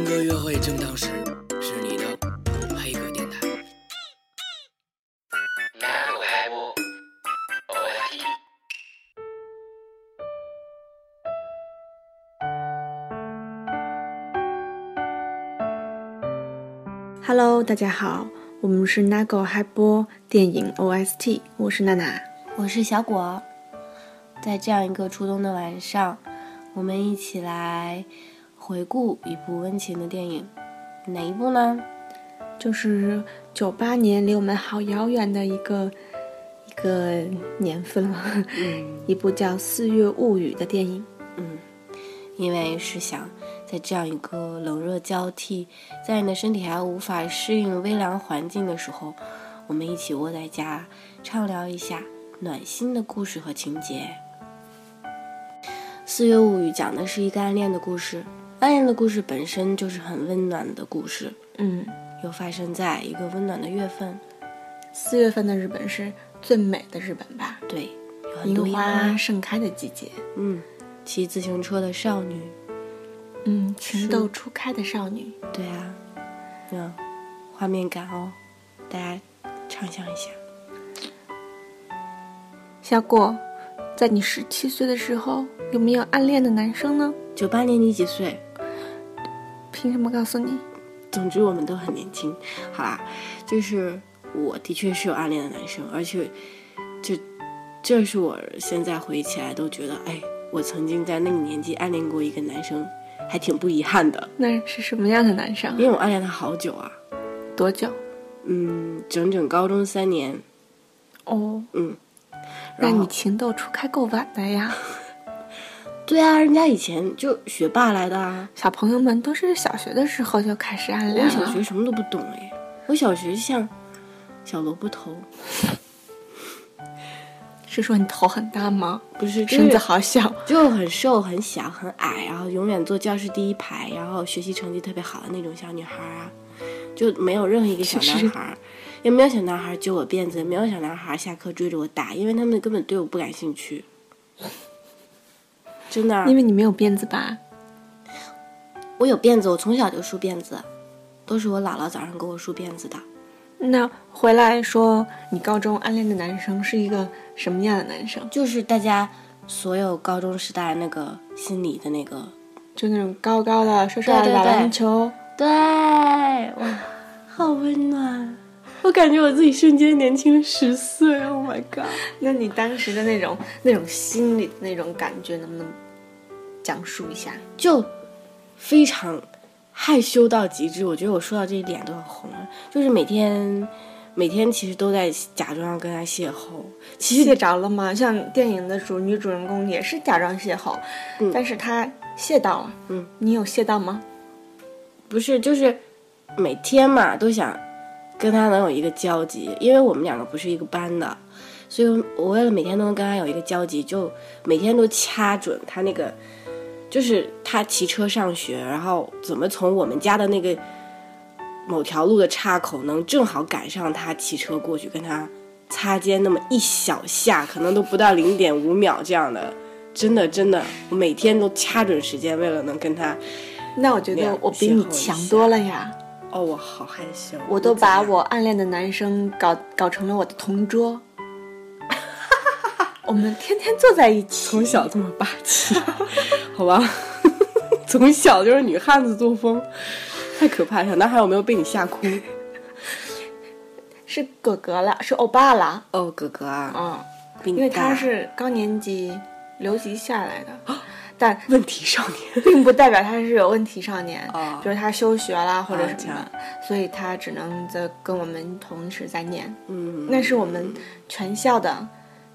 听歌约会正当时，是你的黑格电台。Hello，大家好，我们是 Nago 嗨播电影 OST，我是娜娜。我是小果，在这样一个初冬的晚上，我们一起来回顾一部温情的电影，哪一部呢？就是九八年，离我们好遥远的一个一个年份了，嗯一部叫《四月物语》的电影。嗯，因为是想在这样一个冷热交替，在你的身体还无法适应微凉环境的时候，我们一起窝在家畅聊一下暖心的故事和情节。《四月物语》讲的是一个暗恋的故事，暗恋的故事本身就是很温暖的故事。嗯，又发生在一个温暖的月份，四月份的日本是最美的日本吧？对，有很多樱樱花盛开的季节。嗯，骑自行车的少女，嗯，情窦初开的少女。对啊，嗯，画面感哦，大家畅想一下。小果，在你十七岁的时候，有没有暗恋的男生呢？九八年你几岁？凭什么告诉你？总之我们都很年轻，好啦，就是我的确是有暗恋的男生，而且这这是我现在回忆起来都觉得，哎，我曾经在那个年纪暗恋过一个男生，还挺不遗憾的，那是什么样的男生啊？因为我暗恋他好久啊，多久？嗯，整整高中三年，哦，嗯，那你情窦初开够晚的呀。对啊，人家以前就学霸来的啊，小朋友们都是小学的时候就开始暗恋。我小学什么都不懂哎，我小学像小萝卜头，是说你头很大吗？不是就身子好小。就很瘦很小很矮，然后永远坐教室第一排，然后学习成绩特别好的那种小女孩啊，就没有任何一个小男孩，也没有小男孩揪我辫子，也没有小男孩下课追着我打，因为他们根本对我不感兴趣，真的啊。因为你没有辫子吧？我有辫子，我从小就梳辫子，都是我姥姥早上给我梳辫子的。那回来说，你高中暗恋的男生是一个什么样的男生？就是大家所有高中时代那个心里的那个，就那种高高的、帅帅的打篮球。对，哇，好温暖，我感觉我自己瞬间年轻了十岁，Oh my god！那你当时的那种、那种心里的那种感觉，能不能讲述一下？就非常害羞到极致，我觉得我说到这一点都很红了，就是每天每天其实都在假装要跟他邂逅，其谢实着了吗？像电影的主女主人公也是假装邂逅，嗯但是她谢到了。嗯，你有谢到吗？不是就是每天嘛都想跟他能有一个交集，因为我们两个不是一个班的，所以我为了每天都能跟他有一个交集，就每天都掐准他那个，就是他骑车上学，然后怎么从我们家的那个某条路的岔口能正好赶上他骑车过去，跟他擦肩那么一小下，可能都不到零点五秒这样的。真的，真的，我每天都掐准时间，为了能跟他。那我觉得我比你强多了呀！哦，我好害羞，我都把我暗恋的男生搞搞成了我的同桌，我们天天坐在一起。从小这么霸气，好吧？从小就是女汉子作风，太可怕了。小男孩有没有被你吓哭？是哥哥了，是欧巴了。哦，哥哥啊，嗯，因为他是高年级留级下来的，但问题少年。并不代表他是有问题少年。哦比如他休学啦或者什么啊，所以他只能在跟我们同时在念。嗯，那是我们全校的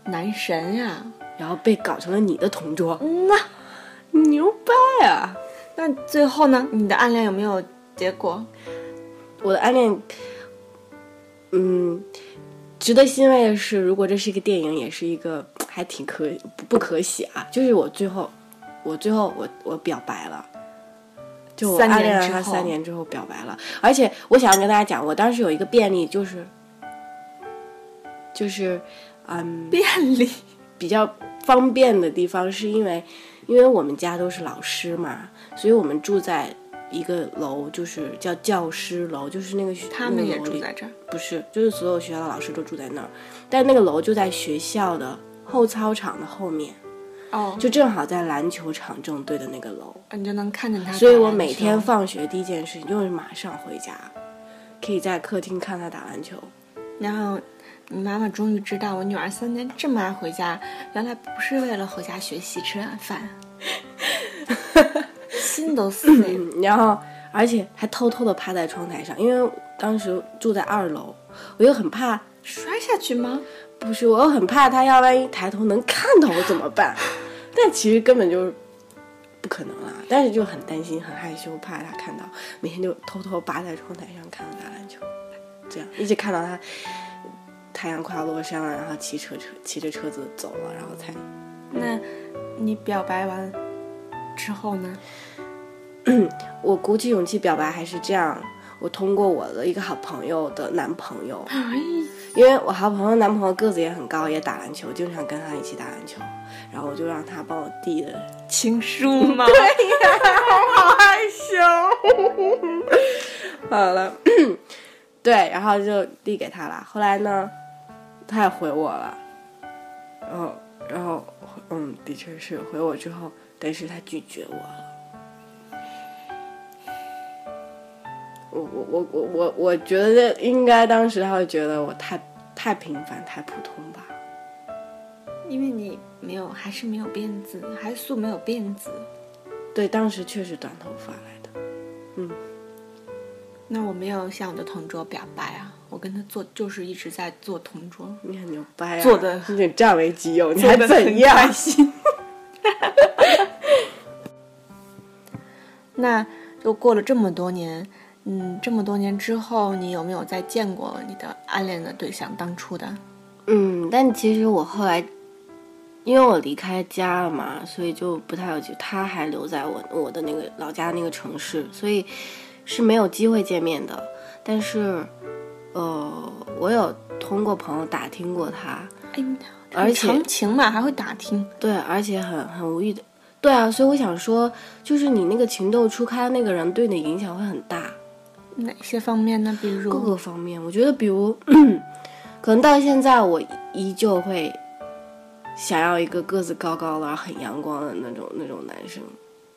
男神呀、然后被搞成了你的同桌，嗯呐，牛掰啊！那最后呢？你的暗恋有没有结果？我的暗恋，嗯，值得欣慰的是，如果这是一个电影，也是一个还挺可不不可喜啊。就是我最后，我最后我我表白了。就暗恋了他三年之后表白了，而且我想要跟大家讲，我当时有一个便利，就是就是嗯便利，比较方便的地方，是因为因为我们家都是老师嘛，所以我们住在一个楼，就是叫教师楼，就是那个学他们也住在这儿。不是，就是所有学校的老师都住在那儿，但那个楼就在学校的后操场的后面，哦，就正好在篮球场正对的那个楼。你就能看见他。所以我每天放学第一件事情就是马上回家，可以在客厅看他打篮球。然后你妈妈终于知道我女儿三年这么爱回家，原来不是为了回家学习吃晚饭，心都碎了。嗯，然后而且还偷偷的趴在窗台上，因为当时住在二楼，我又很怕，摔下去吗？不是，我又很怕他要万一抬头能看到我怎么办？但其实根本就不可能啦，但是就很担心，很害羞，怕他看到，每天就偷偷扒在窗台上看他打篮球，这样一直看到他太阳快要落山了，然后骑车车骑着车子走了，然后才那你表白完之后呢？我鼓起勇气表白，还是这样。我通过我的一个好朋友的男朋友，哎，因为我好朋友男朋友个子也很高，也打篮球，经常跟他一起打篮球，然后我就让他帮我递的情书嘛。对，我？好害羞。好了，对，然后就递给他了。后来呢，他也回我了，然后，然后，嗯，的确是回我之后，但是他拒绝我了。我我我我我我觉得应该当时他会觉得我太太平凡太普通吧。因为你没有，还是没有辫子，还素没有辫子。对，当时确实短头发来的。那我没有向我的同桌表白啊，我跟他做就是一直在做同桌，你很牛掰啊！做的你得占为己有，你还怎样？开心。那就过了这么多年，嗯，这么多年之后，你有没有再见过你的暗恋的对象？当初的，嗯，但其实我后来，因为我离开家了嘛，所以就不太有机。他还留在我我的那个老家那个城市，所以是没有机会见面的。但是，呃，我有通过朋友打听过他，哎，而且长情嘛，还会打听。对，而且很很无意的，对啊，所以我想说，就是你那个情窦初开的那个人对你的影响会很大。哪些方面呢？比如各个方面，我觉得，比如，可能到现在，我依旧会想要一个个子高高的、很阳光的那种那种男生。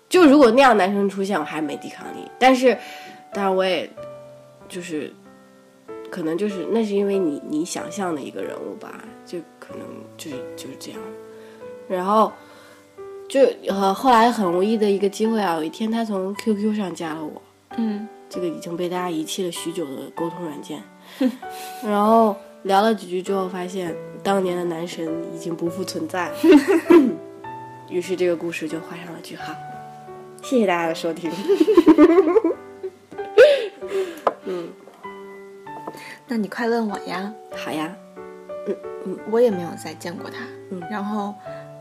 就如果那样男生出现，我还没抵抗力。但是，当然我也就是，可能就是那是因为你你想象的一个人物吧，就可能就是就是这样。然后就呃后来很无意的一个机会啊，有一天他从 QQ 上加了我。嗯，这个已经被大家遗弃了许久的沟通软件，然后聊了几句之后，发现当年的男神已经不复存在，于是这个故事就画上了句号。谢谢大家的收听。嗯。那你快问我呀，好呀，嗯嗯我也没有再见过他，嗯。然后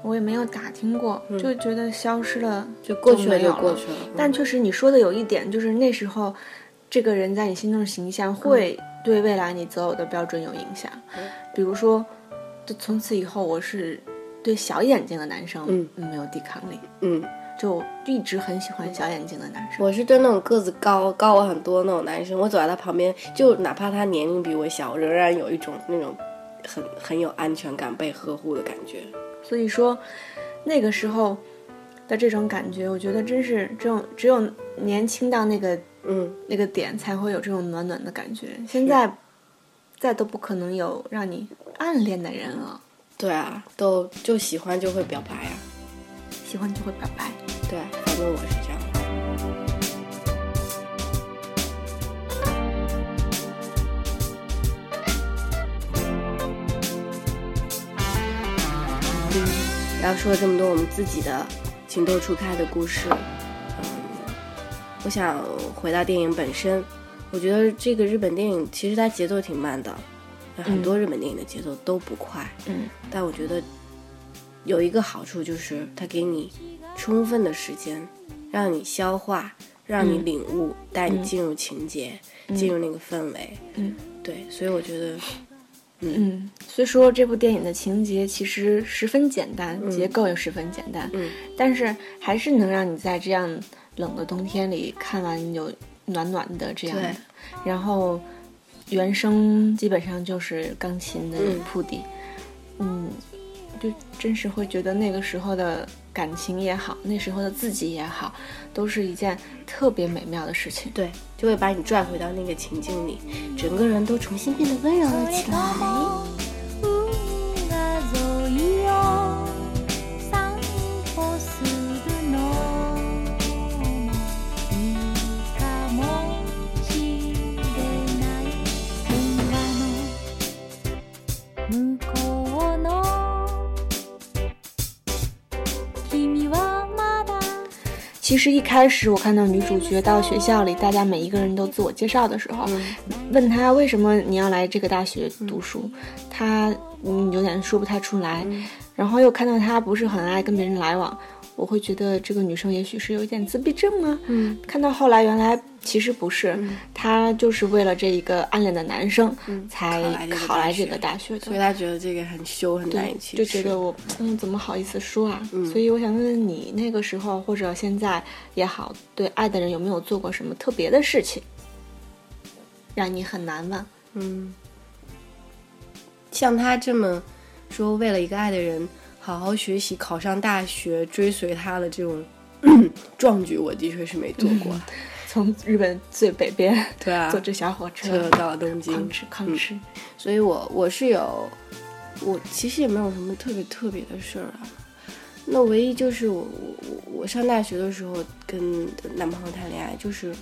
我也没有打听过，就觉得消失了就过去了就过去了。但确实你说的有一点，就是那时候这个人在你心中的形象会对未来你择偶的标准有影响。嗯。比如说，就从此以后我是对小眼睛的男生嗯。没有抵抗力，嗯，就一直很喜欢小眼睛的男生。我是对那种个子高高我很多那种男生，我走在他旁边，就哪怕他年龄比我小，我仍然有一种那种很很有安全感、被呵护的感觉。所以说，那个时候的这种感觉，我觉得真是只有只有年轻到那个嗯，那个点才会有这种暖暖的感觉。现在再都不可能有让你暗恋的人了，对啊，都就喜欢就会表白啊。喜欢就会表白。对，反正我是这样。然后说了这么多我们自己的情窦初开的故事，嗯，我想回到电影本身，我觉得这个日本电影其实它节奏挺慢的，很多日本电影的节奏都不快，嗯。但我觉得有一个好处就是它给你充分的时间，让你消化，让你领悟，带你进入情节，进入那个氛围。嗯，对，所以我觉得，嗯，虽说这部电影的情节其实十分简单，结构也十分简单，嗯。但是还是能让你在这样冷的冬天里看完有暖暖的这样的，然后原声基本上就是钢琴的嗯。铺底，嗯，就真是会觉得那个时候的感情也好，那时候的自己也好，都是一件特别美妙的事情。对，就会把你拽回到那个情境里，整个人都重新变得温柔了起来。一开始我看到女主角到学校里，大家每一个人都自我介绍的时候，问她为什么你要来这个大学读书，她嗯有点说不太出来，然后又看到她不是很爱跟别人来往，我会觉得这个女生也许是有一点自闭症啊？嗯，看到后来原来其实不是，她就是为了这一个暗恋的男生、才考来这个大学的，所以她觉得这个很羞，很难以对，启齿。就觉得我嗯怎么好意思说啊？所以我想问问你，那个时候或者现在也好，对爱的人有没有做过什么特别的事情，让你很难忘？嗯，像他这么说，为了一个爱的人好好学习，考上大学，追随他的这种 壮举，我的确是没做过。从日本最北边对啊，坐这小火车车到了东京狂，吃狂吃，所以我我是有，我其实也没有什么特别特别的事儿啊。那唯一就是我我我我上大学的时候跟男朋友谈恋爱，就是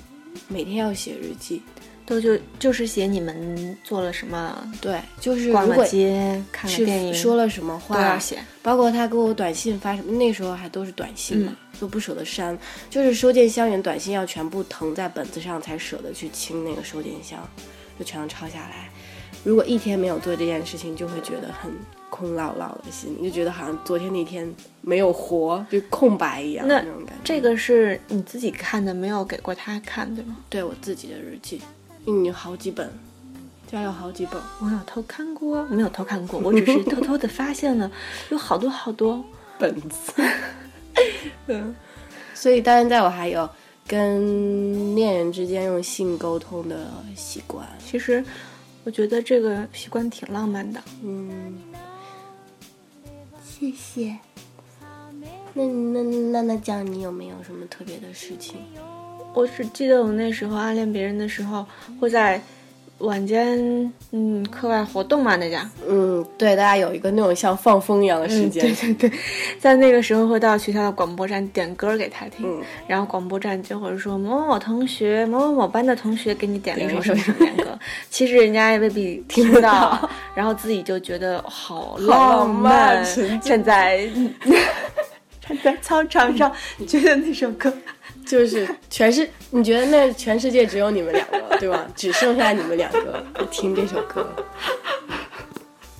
每天要写日记。都就就是写你们做了什么，对，就是逛街，看了是电影，说了什么都要话，写。包括他给我短信发什么，那时候还都是短信嘛，都不舍得删，就是收件箱里的短信要全部腾在本子上才舍得去清那个收件箱，就全都抄下来。如果一天没有做这件事情，就会觉得很空落落的心，就觉得好像昨天那天没有活，就空白一样那那种感觉。这个是你自己看的，没有给过他看，对吗？对我自己的日记，嗯有好几本，家有好几本。我有偷看过，没有偷看过，我只是偷偷的发现了有好多好多。本子。嗯，所以到现在我还有跟恋人之间用信沟通的习惯。其实我觉得这个习惯挺浪漫的。嗯，谢谢。那那那那讲你有没有什么特别的事情？我只记得我那时候暗恋别人的时候，会在晚间，嗯，课外活动嘛，那家，嗯，对，大家有一个那种像放风一样的时间。对对对，在那个时候会到学校的广播站点歌给他听，嗯。然后广播站就会说某某某同学、某某某班的同学给你点了一首什么什么歌，其实人家也未必听得到，然后自己就觉得好浪漫。漫，纯净站在站在操场上，觉得那首歌。就是全是，你觉得那全世界只有你们两个，对吧？只剩下你们两个听这首歌，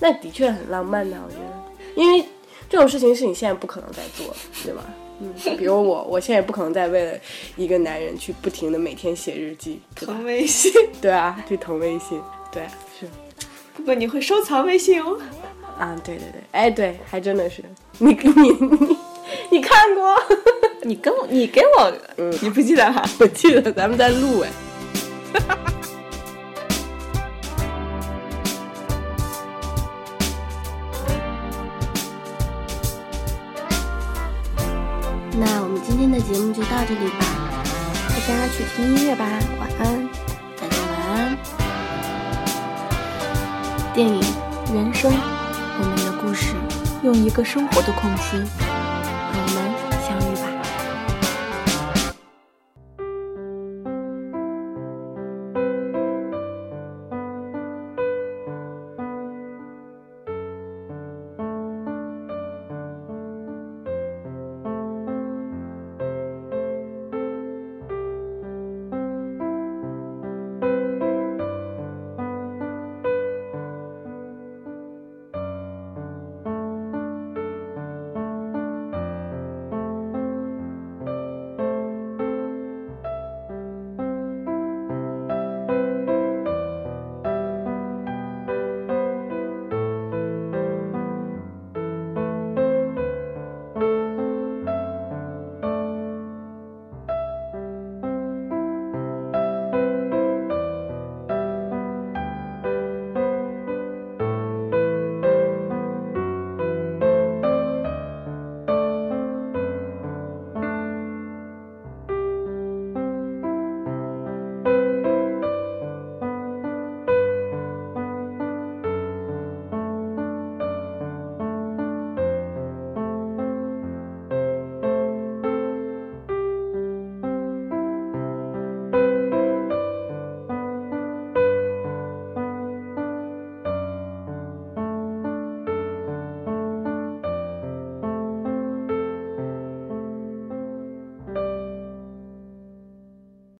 那的确很浪漫的，我觉得，因为这种事情是你现在不可能再做的，对吧？嗯，比如我，我现在也不可能再为了一个男人去不停的每天写日记，腾？微信，对啊，去腾微信，对啊，是不过你会收藏微信哦。啊，对对对，哎，对，还真的是，你你你 你看过？你跟我，你给我，嗯你不记得哈？我记得咱们在录哎。那我们今天的节目就到这里吧，大家去听音乐吧，晚安。大家晚安。电影《人生，我们的故事》。用一个生活的空隙